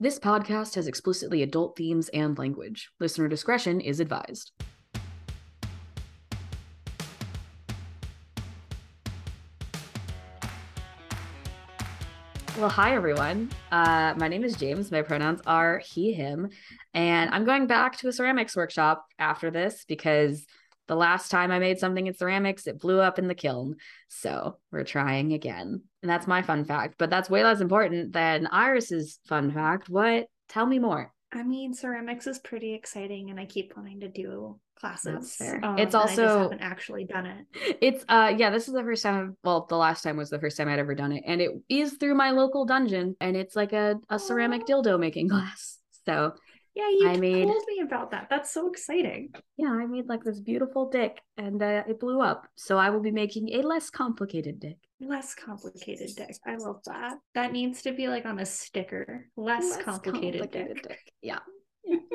This podcast has explicitly adult themes and language. Listener discretion is advised. Well, hi everyone. Uh, my name is James. My pronouns are he, him, and I'm going back to a ceramics workshop after this because the last time I made something in ceramics, it blew up in the kiln. So we're trying again. And that's my fun fact, but that's way less important than Iris's fun fact. What? Tell me more. I mean, ceramics is pretty exciting, and I keep wanting to do classes. Um, it's also I haven't actually done it. It's uh yeah, this is the first time. Well, the last time was the first time I'd ever done it, and it is through my local dungeon, and it's like a a ceramic dildo making class. So yeah, you I made, told me about that. That's so exciting. Yeah, I made like this beautiful dick, and uh, it blew up. So I will be making a less complicated dick. Less complicated dick. I love that. That needs to be like on a sticker. Less, less complicated, complicated dick. dick. Yeah.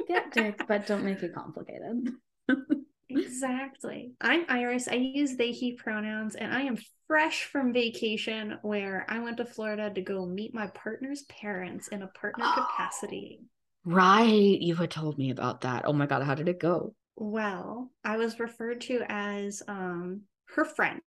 Get dick, but don't make it complicated. exactly. I'm Iris. I use they, he pronouns, and I am fresh from vacation where I went to Florida to go meet my partner's parents in a partner capacity. Right. You had told me about that. Oh my God. How did it go? Well, I was referred to as um her friend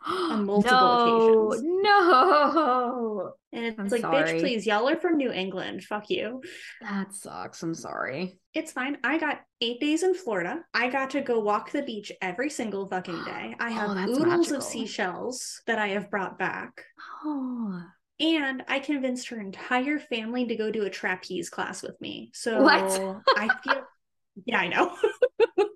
on multiple no, occasions. No. And it's I'm like, sorry. bitch, please, y'all are from New England. Fuck you. That sucks. I'm sorry. It's fine. I got eight days in Florida. I got to go walk the beach every single fucking day. I have oh, oodles magical. of seashells that I have brought back. Oh. And I convinced her entire family to go do a trapeze class with me. So what? I feel yeah, I know.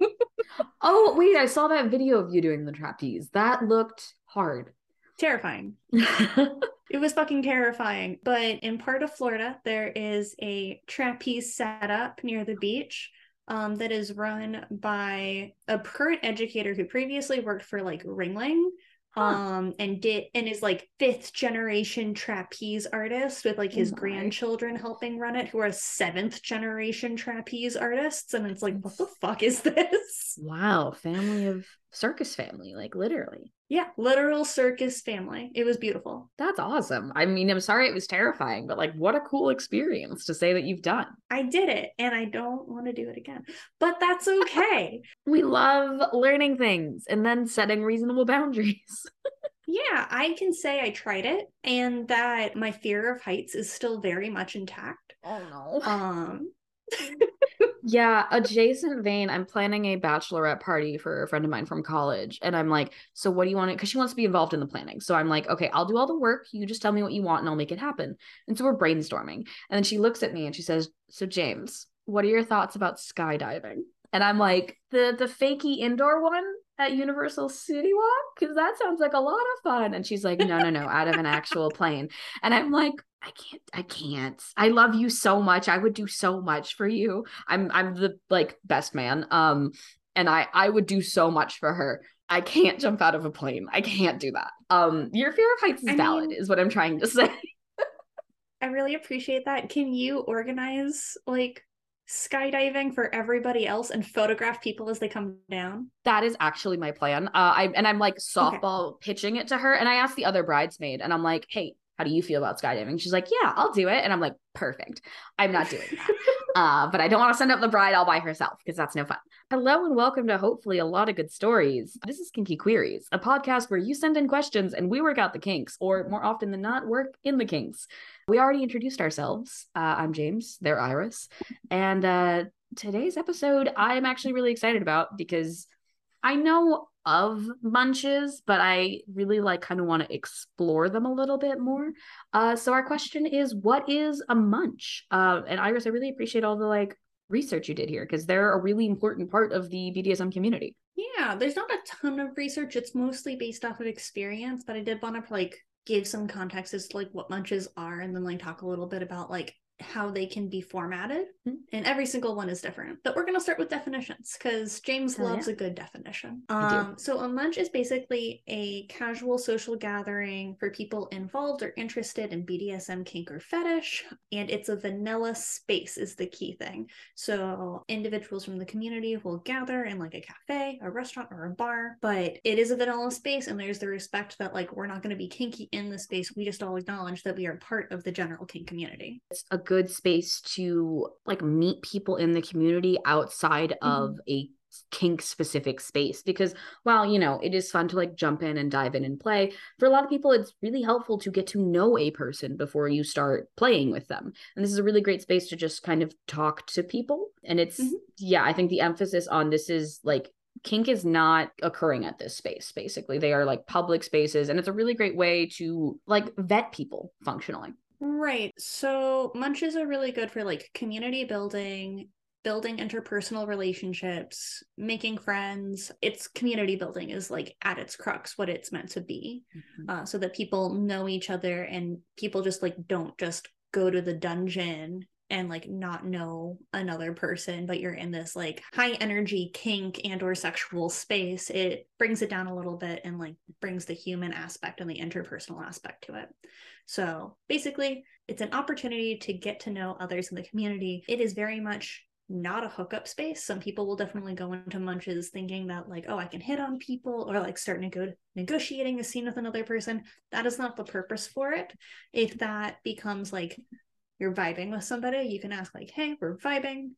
oh, wait, I saw that video of you doing the trapeze. That looked hard. Terrifying. it was fucking terrifying. But in part of Florida, there is a trapeze setup near the beach um, that is run by a current educator who previously worked for like Ringling Huh. um and did and is like fifth generation trapeze artist with like his oh grandchildren helping run it who are seventh generation trapeze artists and it's like what the fuck is this? Wow family of circus family like literally yeah literal circus family. It was beautiful. That's awesome. I mean i'm sorry it was terrifying but like what a cool experience to say that you've done. I did it and i don't want to do it again but that's okay. We love learning things and then setting reasonable boundaries. Yeah i can say i tried it and that my fear of heights is still very much intact. Oh no. Um yeah, adjacent vein. I'm planning a bachelorette party for a friend of mine from college. And I'm like, so what do you want? Because she wants to be involved in the planning. So I'm like, okay, I'll do all the work. You just tell me what you want and I'll make it happen. And so we're brainstorming. And then she looks at me and she says, So, James, what are your thoughts about skydiving? And I'm like, the the fakey indoor one at Universal City Walk? Because that sounds like a lot of fun. And she's like, no, no, no, out of an actual plane. And I'm like, I can't, I can't. I love you so much. I would do so much for you. I'm I'm the like best man. Um, and I I would do so much for her. I can't jump out of a plane. I can't do that. Um, your fear of heights is I valid, mean, is what I'm trying to say. I really appreciate that. Can you organize like skydiving for everybody else and photograph people as they come down? That is actually my plan. Uh, I and I'm like softball okay. pitching it to her, and I asked the other bridesmaid, and I'm like, "Hey, how do you feel about skydiving?" She's like, "Yeah, I'll do it," and I'm like, "Perfect. I'm not doing that." uh, but I don't want to send up the bride all by herself because that's no fun. Hello and welcome to hopefully a lot of good stories. This is Kinky Queeries, a podcast where you send in questions and we work out the kinks, or more often than not, work in the kinks. We already introduced ourselves. Uh, I'm James, they're Iris. And uh, today's episode, I'm actually really excited about because I know of munches, but I really like kind of want to explore them a little bit more. Uh, so our question is, what is a munch? Uh, and Iris, I really appreciate all the like research you did here because they're a really important part of the BDSM community. Yeah, there's not a ton of research. It's mostly based off of experience, but I did want to like give some context as to like what munches are and then like talk a little bit about like how they can be formatted mm-hmm. and every single one is different. But we're going to start with definitions because james Hell loves yeah. a good definition. Um, so a munch is basically a casual social gathering for people involved or interested in bdsm kink or fetish and it's a vanilla space is the key thing. So individuals from the community will gather in like a cafe a restaurant or a bar but it is a vanilla space and there's the respect that like we're not going to be kinky in the space. We just all acknowledge that we are part of the general kink community. It's a good space to like meet people in the community outside mm-hmm. of a kink specific space because while you know it is fun to like jump in and dive in and play for a lot of people it's really helpful to get to know a person before you start playing with them and this is a really great space to just kind of talk to people and it's mm-hmm. yeah i think the emphasis on this is like kink is not occurring at this space basically they are like public spaces and it's a really great way to like vet people functionally right so munches are really good for like community building building interpersonal relationships making friends it's community building is like at its crux what it's meant to be mm-hmm. uh, so that people know each other and people just like don't just go to the dungeon and like not know another person but you're in this like high energy kink and or sexual space it brings it down a little bit and like brings the human aspect and the interpersonal aspect to it so basically it's an opportunity to get to know others in the community it is very much not a hookup space. Some people will definitely go into munches thinking that like, oh, I can hit on people or like start nego- negotiating a scene with another person. That is not the purpose for it. If that becomes like you're vibing with somebody, you can ask like, hey, we're vibing.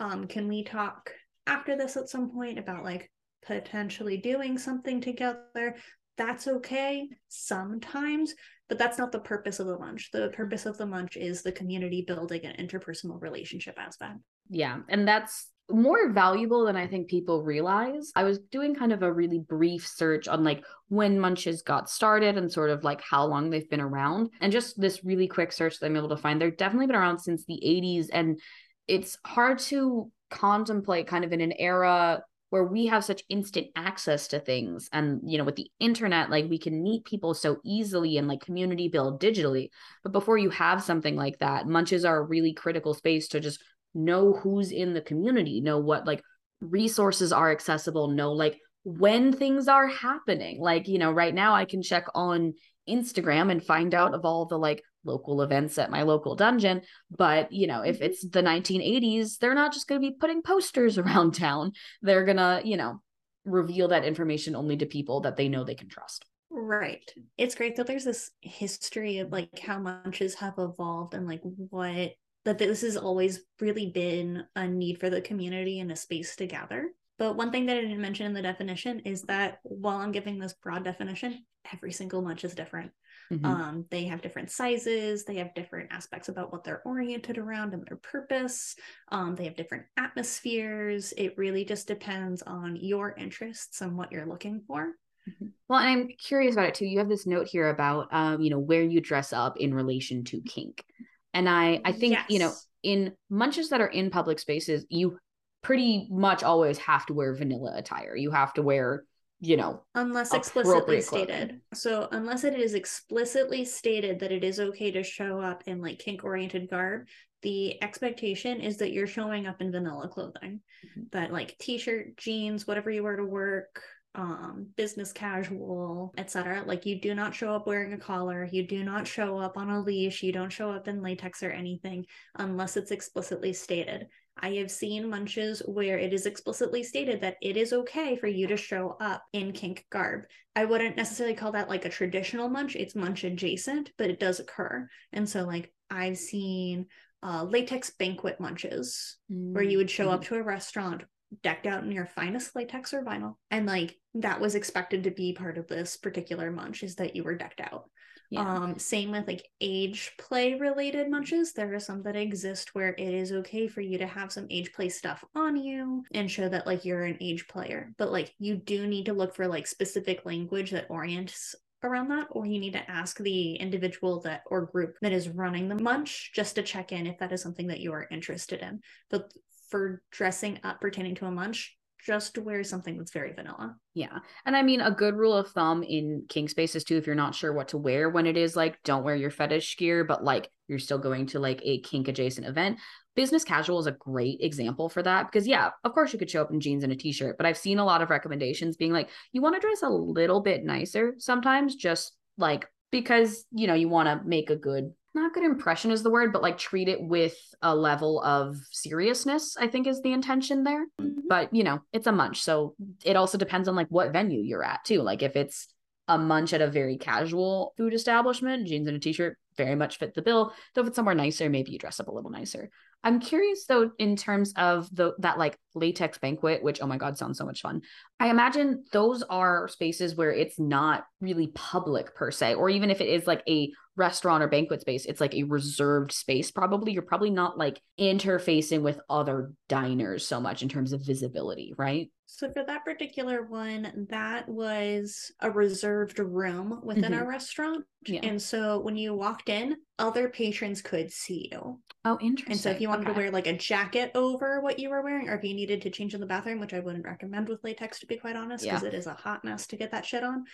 Um, can we talk after this at some point about like potentially doing something together? That's okay sometimes, but that's not the purpose of the munch. The purpose of the munch is the community building and interpersonal relationship aspect. Yeah. And that's more valuable than I think people realize. I was doing kind of a really brief search on like when munches got started and sort of like how long they've been around. And just this really quick search that I'm able to find, they've definitely been around since the 80s. And it's hard to contemplate kind of in an era where we have such instant access to things and you know with the internet like we can meet people so easily and like community build digitally but before you have something like that munches are a really critical space to just know who's in the community, know what like resources are accessible, know like when things are happening. Like, you know, right now I can check on Instagram and find out of all the like local events at my local dungeon. But, you know, if mm-hmm. it's the 1980s, they're not just going to be putting posters around town. They're going to, you know, reveal that information only to people that they know they can trust. Right. It's great that there's this history of like how munches have evolved and like what that this has always really been a need for the community and a space to gather. But one thing that I didn't mention in the definition is that while I'm giving this broad definition, every single munch is different. Mm-hmm. Um, they have different sizes, they have different aspects about what they're oriented around and their purpose. Um, they have different atmospheres. It really just depends on your interests and what you're looking for. Mm-hmm. Well, and I'm curious about it too. You have this note here about, um, you know, where you dress up in relation to kink. And I I think, yes. you know, in munches that are in public spaces, you pretty much always have to wear vanilla attire. You have to wear, you know, unless explicitly stated. So unless it is explicitly stated that it is okay to show up in like kink oriented garb, the expectation is that you're showing up in vanilla clothing. Mm-hmm. That like t-shirt, jeans, whatever you wear to work, um, business casual, etc. Like you do not show up wearing a collar, you do not show up on a leash, you don't show up in latex or anything unless it's explicitly stated. I have seen munches where it is explicitly stated that it is okay for you to show up in kink garb. I wouldn't necessarily call that like a traditional munch, it's munch adjacent, but it does occur. And so, like, I've seen uh, latex banquet munches mm-hmm. where you would show up mm-hmm. to a restaurant decked out in your finest latex or vinyl. And like that was expected to be part of this particular munch is that you were decked out. Yeah. Um, same with like age play related munches. There are some that exist where it is okay for you to have some age play stuff on you and show that like you're an age player. But like you do need to look for like specific language that orients around that or you need to ask the individual that or group that is running the munch just to check in if that is something that you are interested in but for dressing up pertaining to a munch just wear something that's very vanilla. Yeah. And I mean, a good rule of thumb in kink spaces too, if you're not sure what to wear when it is like, don't wear your fetish gear, but like you're still going to like a kink adjacent event. Business casual is a great example for that because, yeah, of course you could show up in jeans and a t shirt, but I've seen a lot of recommendations being like, you want to dress a little bit nicer sometimes, just like because, you know, you want to make a good not good impression is the word, but like treat it with a level of seriousness, I think is the intention there. Mm-hmm. But you know, it's a munch. So it also depends on like what venue you're at too. Like if it's a munch at a very casual food establishment, jeans and a t-shirt very much fit the bill. Though if it's somewhere nicer, maybe you dress up a little nicer. I'm curious though, in terms of the that like latex banquet, which oh my god, sounds so much fun. I imagine those are spaces where it's not really public per se, or even if it is like a restaurant or banquet space, it's like a reserved space. Probably you're probably not like interfacing with other diners so much in terms of visibility, right? So for that particular one, that was a reserved room within mm-hmm. our restaurant. Yeah. And so when you walked in, other patrons could see you. Oh, interesting. And so if you wanted okay. to wear like a jacket over what you were wearing, or if you needed to change in the bathroom, which I wouldn't recommend with latex to be quite honest, because yeah. it is a hot mess to get that shit on.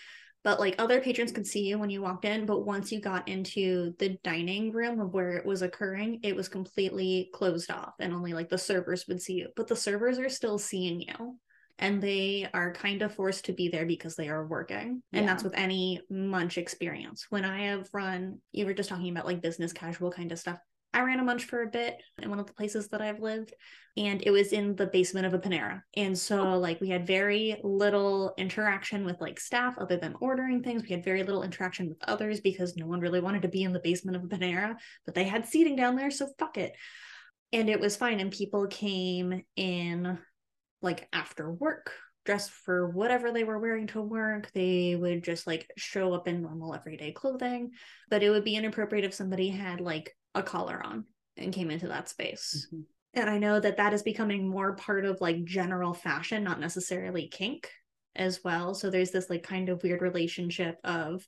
But like other patrons could see you when you walked in, but once you got into the dining room of where it was occurring, it was completely closed off and only like the servers would see you. But the servers are still seeing you and they are kind of forced to be there because they are working. And yeah. that's with any munch experience. When I have run, you were just talking about like business casual kind of stuff. I ran a munch for a bit in one of the places that I've lived, and it was in the basement of a Panera. And so, oh. like, we had very little interaction with like staff other than ordering things. We had very little interaction with others because no one really wanted to be in the basement of a Panera, but they had seating down there, so fuck it. And it was fine. And people came in like after work dressed for whatever they were wearing to work. They would just like show up in normal everyday clothing, but it would be inappropriate if somebody had like a collar on and came into that space. Mm-hmm. And I know that that is becoming more part of like general fashion, not necessarily kink as well. So there's this like kind of weird relationship of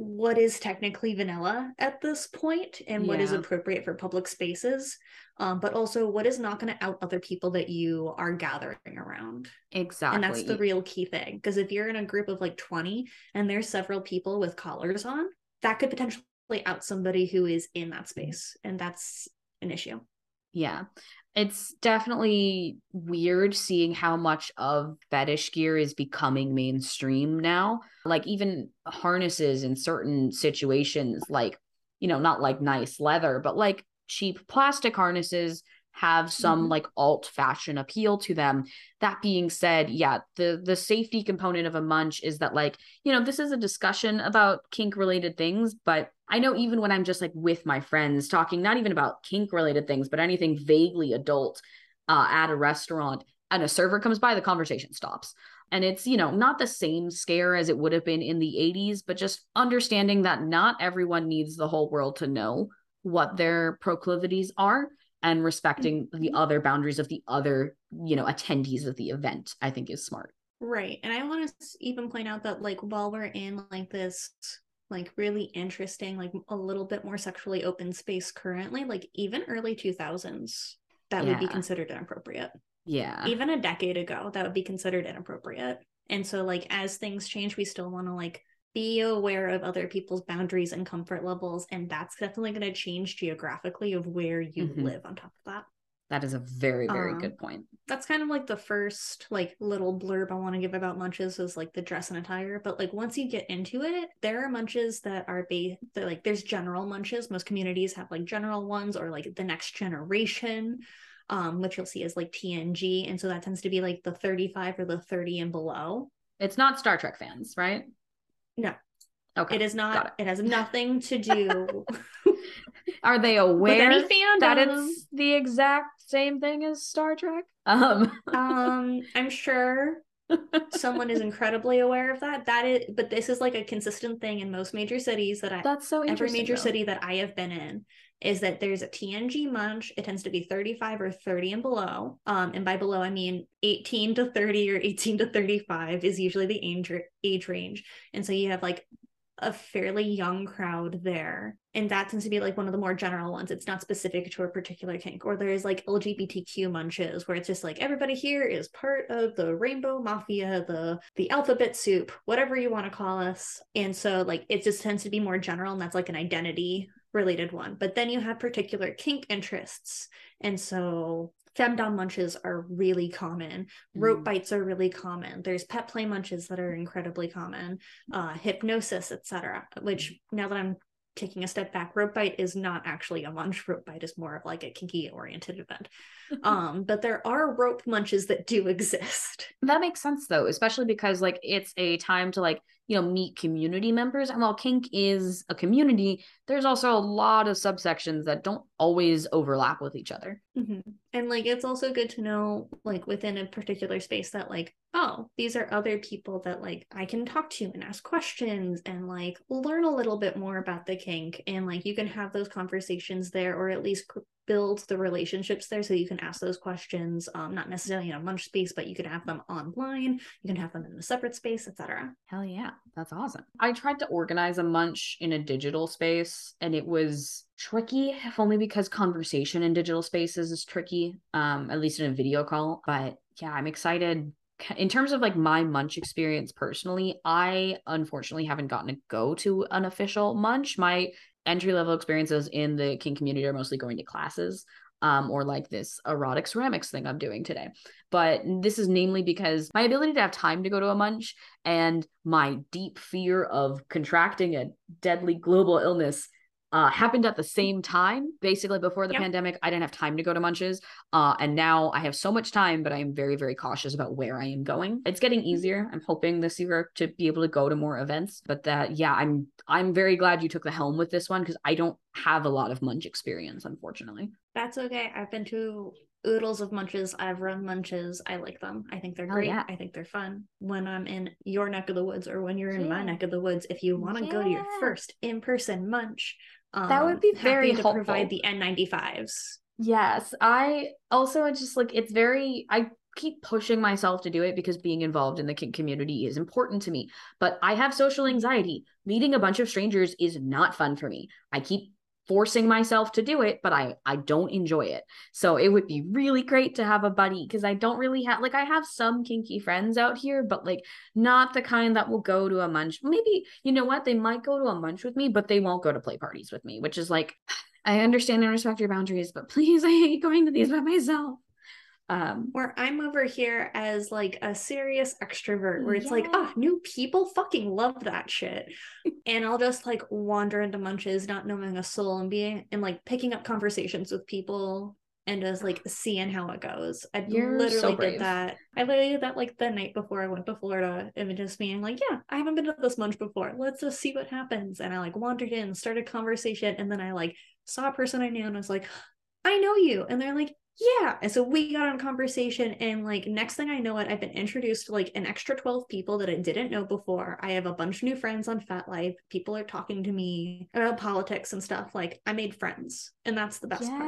what is technically vanilla at this point and yeah. what is appropriate for public spaces um, but also what is not going to out other people that you are gathering around exactly and that's the real key thing because if you're in a group of like 20 and there's several people with collars on that could potentially out somebody who is in that space and that's an issue. Yeah. It's definitely weird seeing how much of fetish gear is becoming mainstream now. Like even harnesses in certain situations, like, you know, not like nice leather, but like cheap plastic harnesses have some mm-hmm. like alt fashion appeal to them. That being said yeah the the safety component of a munch is that like you know this is a discussion about kink related things but i know even when i'm just like with my friends talking not even about kink related things but anything vaguely adult uh, at a restaurant and a server comes by the conversation stops. And it's you know not the same scare as it would have been in the 80s but just understanding that not everyone needs the whole world to know what their proclivities are and respecting the mm-hmm. other boundaries of the other you know attendees of the event i think is smart right and i want to even point out that like while we're in like this like really interesting like a little bit more sexually open space currently like even early 2000s that yeah. would be considered inappropriate yeah even a decade ago that would be considered inappropriate and so like as things change we still want to like be aware of other people's boundaries and comfort levels and that's definitely going to change geographically of where you mm-hmm. live on top of that. That is a very very um, good point. that's kind of like the first like little blurb i want to give about munches is like the dress and attire but like once you get into it there are munches that are based like there's general munches. Most communities have like general ones or like the next generation um which you'll see is like tng and so that tends to be like the 35 or the 30 and below. It's not star trek fans right no. Okay. It is not. It. it. has nothing to do. Are they aware that it's the exact same thing as Star Trek? Um, um, I'm sure someone is incredibly aware of that. That is, but this is like a consistent thing in most major cities that I. That's so interesting. Every major though. city that I have been in is that there's a TNG munch. It tends to be 35 or 30 and below. Um, and by below, I mean 18 to 30 or 18 to 35 is usually the age, age range. And so you have like a fairly young crowd there. And that tends to be like one of the more general ones. It's not specific to a particular kink. Or there's like LGBTQ munches where it's just like everybody here is part of the rainbow mafia, the the alphabet soup, whatever you want to call us. And so like it just tends to be more general and that's like an identity related one. But then you have particular kink interests. And so femdom munches are really common. Rope mm. bites are really common. There's pet play munches that are incredibly common. Uh, hypnosis, etc. Which now that I'm taking a step back, rope bite is not actually a munch. Rope bite is more of like a kinky oriented event. um, but there are rope munches that do exist. That makes sense though, especially because like it's a time to like you know, meet community members. And while kink is a community, there's also a lot of subsections that don't always overlap with each other. Mm-hmm. And like, it's also good to know, like, within a particular space that, like, oh, these are other people that, like, I can talk to and ask questions and, like, learn a little bit more about the kink. And, like, you can have those conversations there or at least build the relationships there so you can ask those questions um, not necessarily in a munch space but you can have them online you can have them in a separate space etc hell yeah that's awesome i tried to organize a munch in a digital space and it was tricky if only because conversation in digital spaces is tricky um at least in a video call. But yeah i'm excited. In terms of like my munch experience personally i unfortunately haven't gotten to go to an official munch. My entry level experiences in the kink community are mostly going to classes um, or like this erotic ceramics thing I'm doing today. But this is namely because my ability to have time to go to a munch and my deep fear of contracting a deadly global illness uh, happened at the same time. Basically, before the yep. pandemic, I didn't have time to go to munches. Uh, and now I have so much time, but I am very, very cautious about where I am going. It's getting mm-hmm. easier. I'm hoping this year to be able to go to more events. But that, yeah, I'm I'm very glad you took the helm with this one because I don't have a lot of munch experience, unfortunately. That's okay. I've been to oodles of munches. I've run munches. I like them. I think they're great. Oh, yeah. I think they're fun. When I'm in your neck of the woods or when you're in yeah. my neck of the woods, if you want to yeah. go to your first in person munch, um, that would be very to helpful. provide the N95s. Yes, I also just like it's very I keep pushing myself to do it because being involved in the kink community is important to me. But I have social anxiety. Meeting a bunch of strangers is not fun for me. I keep forcing myself to do it but i i don't enjoy it. So it would be really great to have a buddy because i don't really have like i have some kinky friends out here but like not the kind that will go to a munch maybe you know what? They might go to a munch with me but they won't go to play parties with me which is like i understand and respect your boundaries but please i hate going to these by myself um where i'm over here as like a serious extrovert where it's yeah. like oh new people fucking love that shit. And i'll just like wander into munches not knowing a soul and being and like picking up conversations with people and just like seeing how it goes. I You're literally so did that. I literally did that like the night before i went to florida and just being like yeah i haven't been to this munch before. Let's just see what happens. And i like wandered in started a conversation and then i like saw a person i knew and I was like I know you. And they're like, yeah and so we got on conversation and like next thing i know it i've been introduced to like an extra 12 people that i didn't know before i have a bunch of new friends on FetLife people are talking to me about politics and stuff like i made friends and that's the best Yay.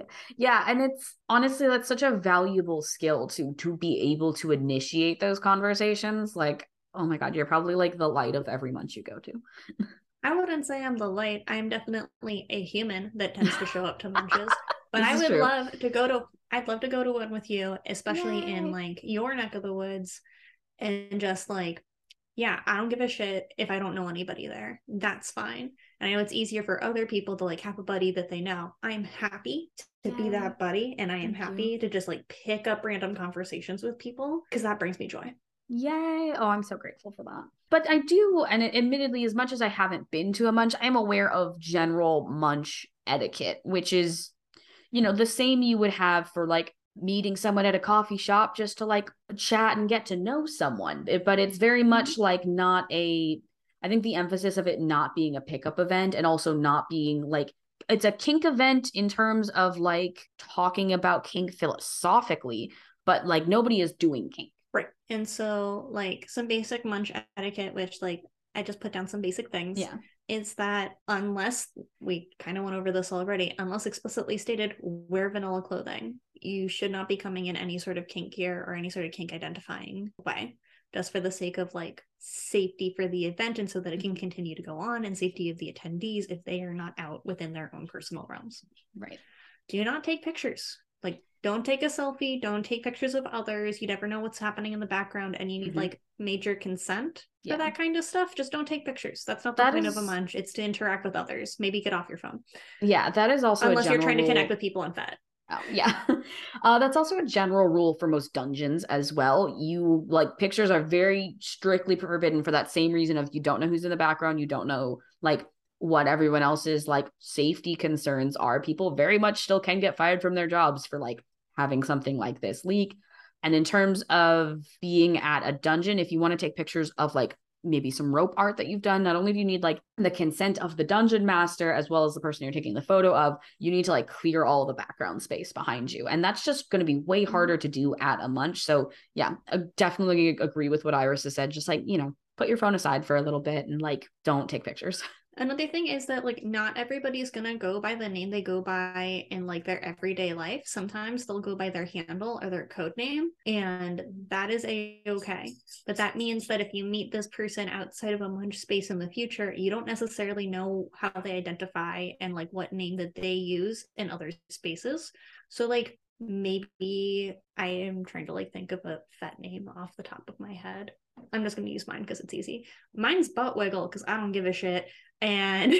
part yeah and it's honestly that's such a valuable skill to to be able to initiate those conversations like oh my god you're probably like the light of every munch you go to I wouldn't say I'm the light. I'm definitely a human that tends to show up to munches. But I would true. love to go to I'd love to go to one with you, especially Yay. in like your neck of the woods and just like yeah, I don't give a shit if I don't know anybody there. That's fine. And I know it's easier for other people to like have a buddy that they know. I'm happy to yeah. be that buddy and I am Thank happy you. to just like pick up random conversations with people because that brings me joy. Yay. Oh, I'm so grateful for that. But I do, and admittedly, as much as I haven't been to a munch, I am aware of general munch etiquette, which is you know, the same you would have for like meeting someone at a coffee shop just to like chat and get to know someone. But it's very mm-hmm. much like not a, I think the emphasis of it not being a pickup event and also not being like, it's a kink event in terms of like talking about kink philosophically, but like nobody is doing kink. Right. And so, like, some basic munch etiquette, which, like, I just put down some basic things. Yeah is that unless we kind of went over this already, unless explicitly stated, wear vanilla clothing. You should not be coming in any sort of kink gear or any sort of kink identifying way, just for the sake of like safety for the event and so that it can mm-hmm. continue to go on and safety of the attendees if they are not out within their own personal realms. Right. Do not take pictures. Like don't take a selfie don't take pictures of others you never know what's happening in the background and you need mm-hmm. like major consent yeah. for that kind of stuff just don't take pictures that's not the that point is... of a munch it's to interact with others maybe get off your phone yeah that is also unless you're trying to connect with people in Fet Oh, yeah. Uh, that's also a general rule for most dungeons as well. You like pictures are very strictly forbidden for that same reason of you don't know who's in the background, you don't know like what everyone else's like safety concerns are. People very much still can get fired from their jobs for like having something like this leak. And in terms of being at a dungeon, if you want to take pictures of like maybe some rope art that you've done. Not only do you need like the consent of the dungeon master as well as the person you're taking the photo of, you need to like clear all the background space behind you. And that's just going to be way mm-hmm. harder to do at a munch. So, yeah, I definitely agree with what Iris has said. Just like, you know, put your phone aside for a little bit and like don't take pictures. Another thing is that like not everybody's gonna go by the name they go by in like their everyday life. Sometimes they'll go by their handle or their code name, and that is a okay. But that means that if you meet this person outside of a munch space in the future, you don't necessarily know how they identify and like what name that they use in other spaces. So like maybe I am trying to like think of a fet name off the top of my head. I'm just going to use mine because it's easy. Mine's butt wiggle because I don't give a shit. And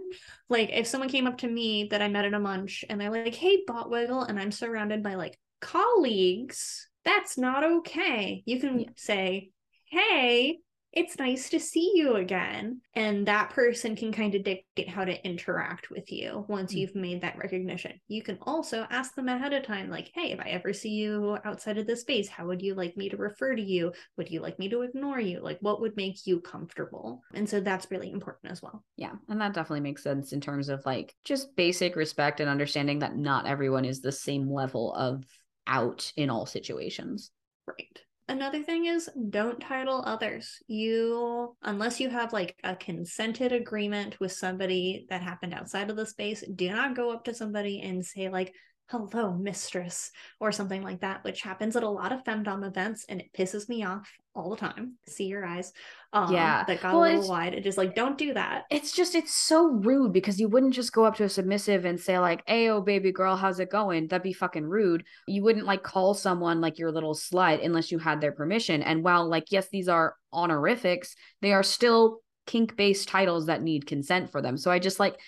like, if someone came up to me that I met at a munch and they're like, hey, butt wiggle, and I'm surrounded by like colleagues, that's not okay. You can yeah. say, hey, it's nice to see you again. And that person can kind of dictate how to interact with you once mm-hmm. you've made that recognition. You can also ask them ahead of time, like, hey, if I ever see you outside of this space, how would you like me to refer to you? Would you like me to ignore you? Like, what would make you comfortable? And so that's really important as well. Yeah. And that definitely makes sense in terms of like just basic respect and understanding that not everyone is the same level of out in all situations. Right. Another thing is don't title others. You, unless you have like a consented agreement with somebody that happened outside of the space, do not go up to somebody and say, like, hello, mistress, or something like that, which happens at a lot of femdom events and it pisses me off all the time. See your eyes. Um, yeah. That got well, a little wide. It just like, don't do that. It's just, it's so rude because you wouldn't just go up to a submissive and say, like, hey, oh, baby girl, how's it going? That'd be fucking rude. You wouldn't like call someone like your little slut unless you had their permission. And while, like, yes, these are honorifics, they are still kink based titles that need consent for them. So I just like,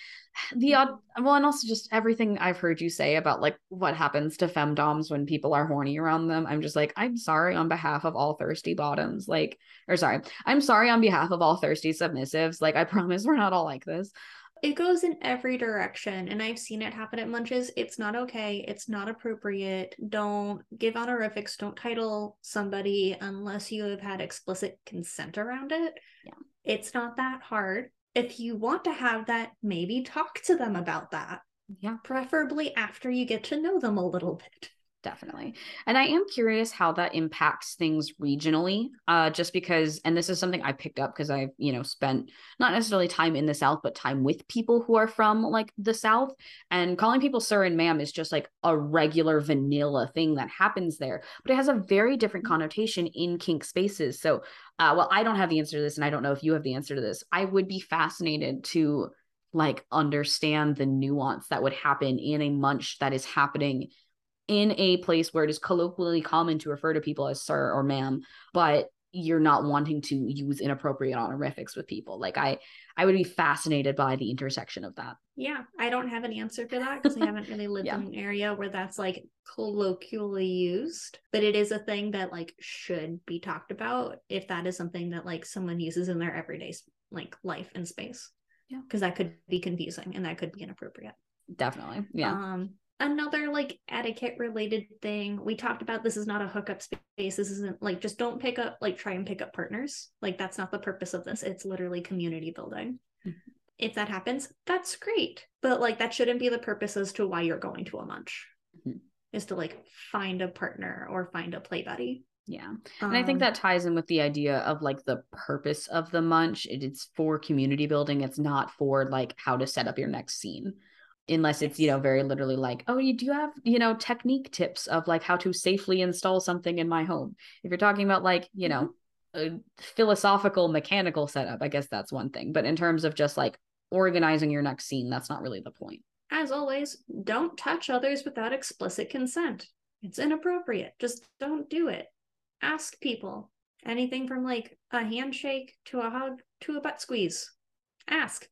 the odd well and also just everything i've heard you say about like what happens to femdoms when people are horny around them i'm just like i'm sorry on behalf of all thirsty bottoms like or sorry i'm sorry on behalf of all thirsty submissives like i promise we're not all like this. It goes in every direction and i've seen it happen at munches it's not okay. It's not appropriate. Don't give honorifics. Don't title somebody unless you have had explicit consent around it. Yeah. It's not that hard if you want to have that, maybe talk to them about that. Yeah. Preferably after you get to know them a little bit definitely. And i am curious how that impacts things regionally uh just because and this is something i picked up because i've you know spent not necessarily time in the south but time with people who are from like the south. And calling people sir and ma'am is just like a regular vanilla thing that happens there but it has a very different mm-hmm. connotation in kink spaces. So uh well i don't have the answer to this and i don't know if you have the answer to this. I would be fascinated to like understand the nuance that would happen in a munch that is happening in a place where it is colloquially common to refer to people as sir or ma'am, but you're not wanting to use inappropriate honorifics with people. Like I I would be fascinated by the intersection of that. Yeah, I don't have an answer for that because I haven't really lived yeah. in an area where that's like colloquially used, but it is a thing that like should be talked about if that is something that like someone uses in their everyday like life and space. Yeah. Because that could be confusing and that could be inappropriate. Definitely. Yeah. Um another like etiquette related thing we talked about this is not a hookup space this isn't like just don't pick up like try and pick up partners like that's not the purpose of this it's literally community building mm-hmm. if that happens that's great but like that shouldn't be the purpose as to why you're going to a munch mm-hmm. is to like find a partner or find a play buddy yeah. And um, I think um, that ties in with the idea of like the purpose of the munch. It, it's for community building. It's not for like how to set up your next scene unless it's you know very literally like oh you do you have you know technique tips of like how to safely install something in my home. If you're talking about like you know mm-hmm. a philosophical mechanical setup i guess that's one thing but in terms of just like organizing your next scene that's not really the point. As always don't touch others without explicit consent. It's inappropriate. Just don't do it. Ask people. Anything from like a handshake to a hug to a butt squeeze. Ask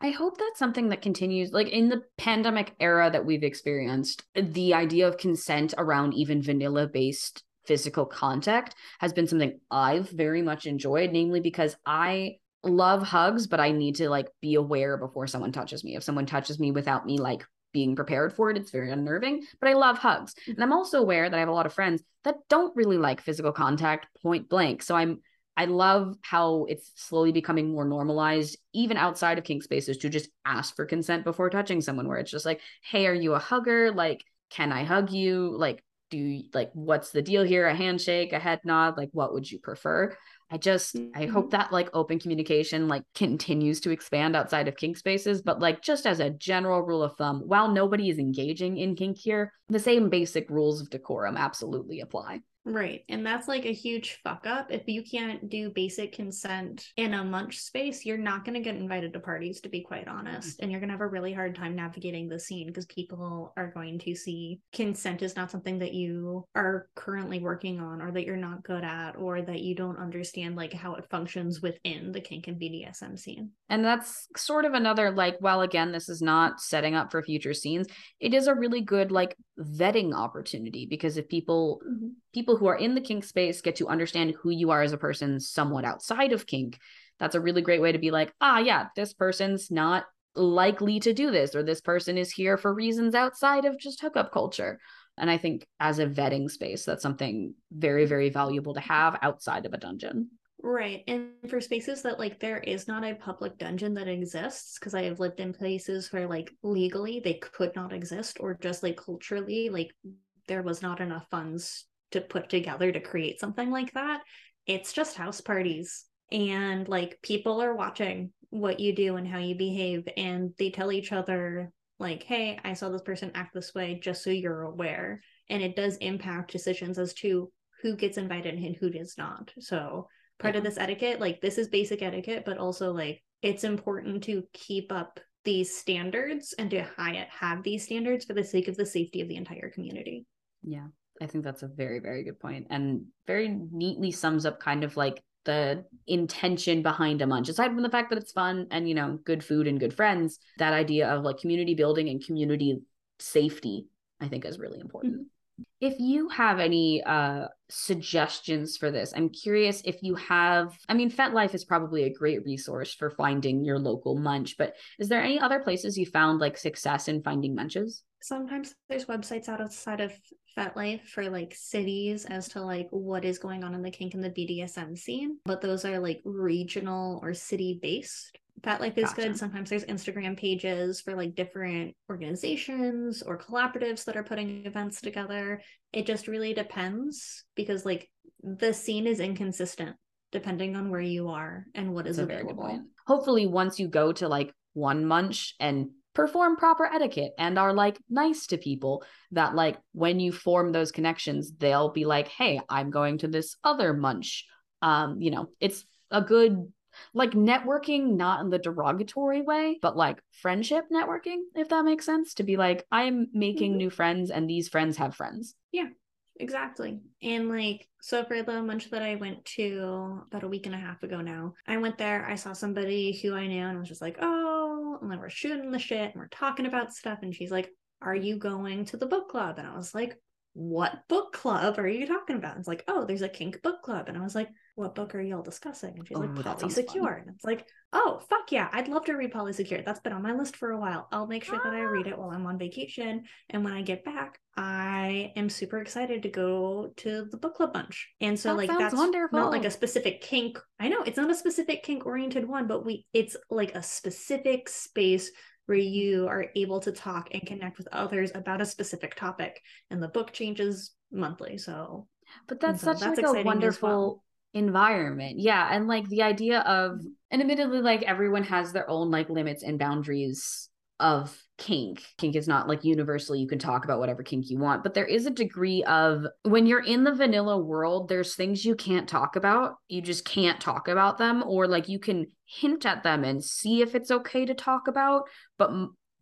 I hope that's something that continues like in the pandemic era that we've experienced. The idea of consent around even vanilla based physical contact has been something I've very much enjoyed, namely because I love hugs, but I need to like be aware before someone touches me. If someone touches me without me like being prepared for it, it's very unnerving. But I love hugs. Mm-hmm. And I'm also aware that I have a lot of friends that don't really like physical contact point blank. So I'm I love how it's slowly becoming more normalized, even outside of kink spaces, to just ask for consent before touching someone, where it's just like, hey, are you a hugger? Like, can I hug you? Like, do you, like, what's the deal here? A handshake, a head nod? Like, what would you prefer? I just mm-hmm. I hope that like open communication like continues to expand outside of kink spaces, but like just as a general rule of thumb, while nobody is engaging in kink here, the same basic rules of decorum absolutely apply. Right. And that's like a huge fuck up. If you can't do basic consent in a munch space, you're not going to get invited to parties, to be quite honest. And you're going to have a really hard time navigating the scene because people are going to see consent is not something that you are currently working on or that you're not good at or that you don't understand like how it functions within the kink and BDSM scene. And that's sort of another like, well, again, this is not setting up for future scenes. It is a really good like vetting opportunity because if people mm-hmm. People who are in the kink space get to understand who you are as a person somewhat outside of kink. That's a really great way to be like ah yeah this person's not likely to do this or this person is here for reasons outside of just hookup culture. And i think as a vetting space that's something very very valuable to have outside of a dungeon. Right. And for spaces that like there is not a public dungeon that exists, because I have lived in places where like legally they could not exist, or just like culturally, like there was not enough funds to put together to create something like that. It's just house parties. And like people are watching what you do and how you behave, and they tell each other, like, hey, I saw this person act this way, just so you're aware. And it does impact decisions as to who gets invited and who does not. So part yeah. of this etiquette like this is basic etiquette but also like it's important to keep up these standards and to have these standards for the sake of the safety of the entire community yeah i think that's a very very good point and very neatly sums up kind of like the intention behind a munch aside from the fact that it's fun and you know good food and good friends that idea of like community building and community safety i think is really important. If you have any uh, suggestions for this, I'm curious if you have. I mean, FetLife is probably a great resource for finding your local munch, but is there any other places you found like success in finding munches? Sometimes there's websites outside of FetLife for like cities as to like what is going on in the kink and the BDSM scene, but those are like regional or city based. FetLife is gotcha. good. Sometimes there's Instagram pages for like different organizations or collaboratives that are putting events together. It just really depends because like the scene is inconsistent depending on where you are and what is That's available. Hopefully once you go to like one munch and perform proper etiquette and are like nice to people that like when you form those connections they'll be like hey i'm going to this other munch um you know it's a good like networking not in the derogatory way but like friendship networking if that makes sense to be like i'm making mm-hmm. new friends and these friends have friends. Yeah exactly. And like so for the munch that i went to about a week and a half ago now i went there i saw somebody who i knew and I was just like oh and then we're shooting the shit and we're talking about stuff and she's like are you going to the book club? And i was like what book club are you talking about? And it's like, oh, there's a kink book club. And I was like, what book are y'all discussing? And she's oh, like, Polysecure. And it's like, oh, fuck yeah, I'd love to read Polysecure. That's been on my list for a while. I'll make sure ah. that I read it while I'm on vacation. And when I get back, I am super excited to go to the book club munch. And so, that like, that's wonderful. not like a specific kink. I know it's not a specific kink oriented one, but we, it's like a specific space where you are able to talk and connect with others about a specific topic and the book changes monthly so but that's so such that's like a wonderful well. environment yeah and like the idea of and admittedly like everyone has their own like limits and boundaries of kink. Kink is not like universally you can talk about whatever kink you want, but there is a degree of when you're in the vanilla world, there's things you can't talk about. You just can't talk about them, or like you can hint at them and see if it's okay to talk about. But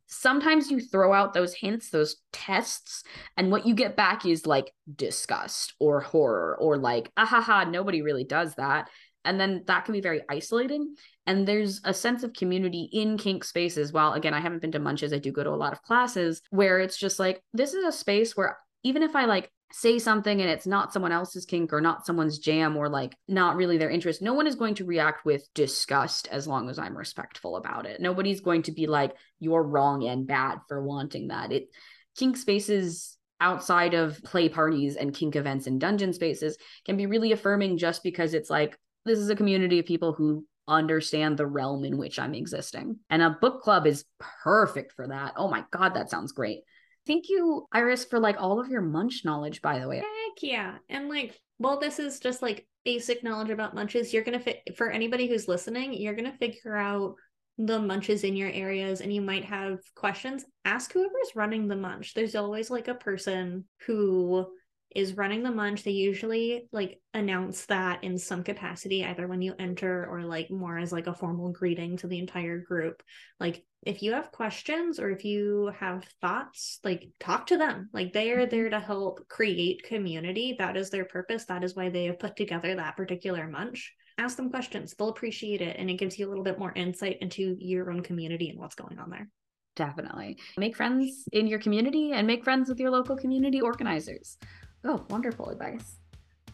sometimes you throw out those hints, those tests, and what you get back is like disgust or horror or like, ah ha ha, nobody really does that and then that can be very isolating. And there's a sense of community in kink spaces. While again i haven't been to munches i do go to a lot of classes where it's just like this is a space where even if i like say something and it's not someone else's kink or not someone's jam or like not really their interest no one is going to react with disgust as long as i'm respectful about it. Nobody's going to be like you're wrong and bad for wanting that. It kink spaces outside of play parties and kink events and dungeon spaces can be really affirming just because it's like this is a community of people who understand the realm in which I'm existing. And a book club is perfect for that. Oh my God, that sounds great. Thank you, Iris, for like all of your munch knowledge, by the way. Heck yeah. And like, well, this is just like basic knowledge about munches. You're going to fit for anybody who's listening, you're going to figure out the munches in your areas and you might have questions. Ask whoever's running the munch. There's always like a person who is running the munch they usually like announce that in some capacity either when you enter or like more as like a formal greeting to the entire group. Like if you have questions or if you have thoughts like talk to them. Like they are there mm-hmm. to help create community. That is their purpose. That is why they have put together that particular munch. Ask them questions. They'll appreciate it and it gives you a little bit more insight into your own community and what's going on there. Definitely. Make friends in your community and make friends with your local community organizers. Oh, wonderful advice.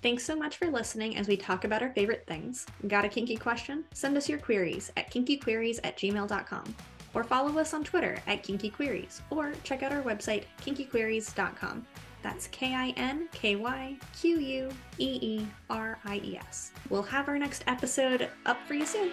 Thanks so much for listening as we talk about our favorite things. Got a kinky question? Send us your queries at kinkyqueeries at gmail.com or follow us on Twitter at kinkyqueeries or check out our website kinkyqueeries.com. That's K I N K Y Q U E E R I E S. We'll have our next episode up for you soon.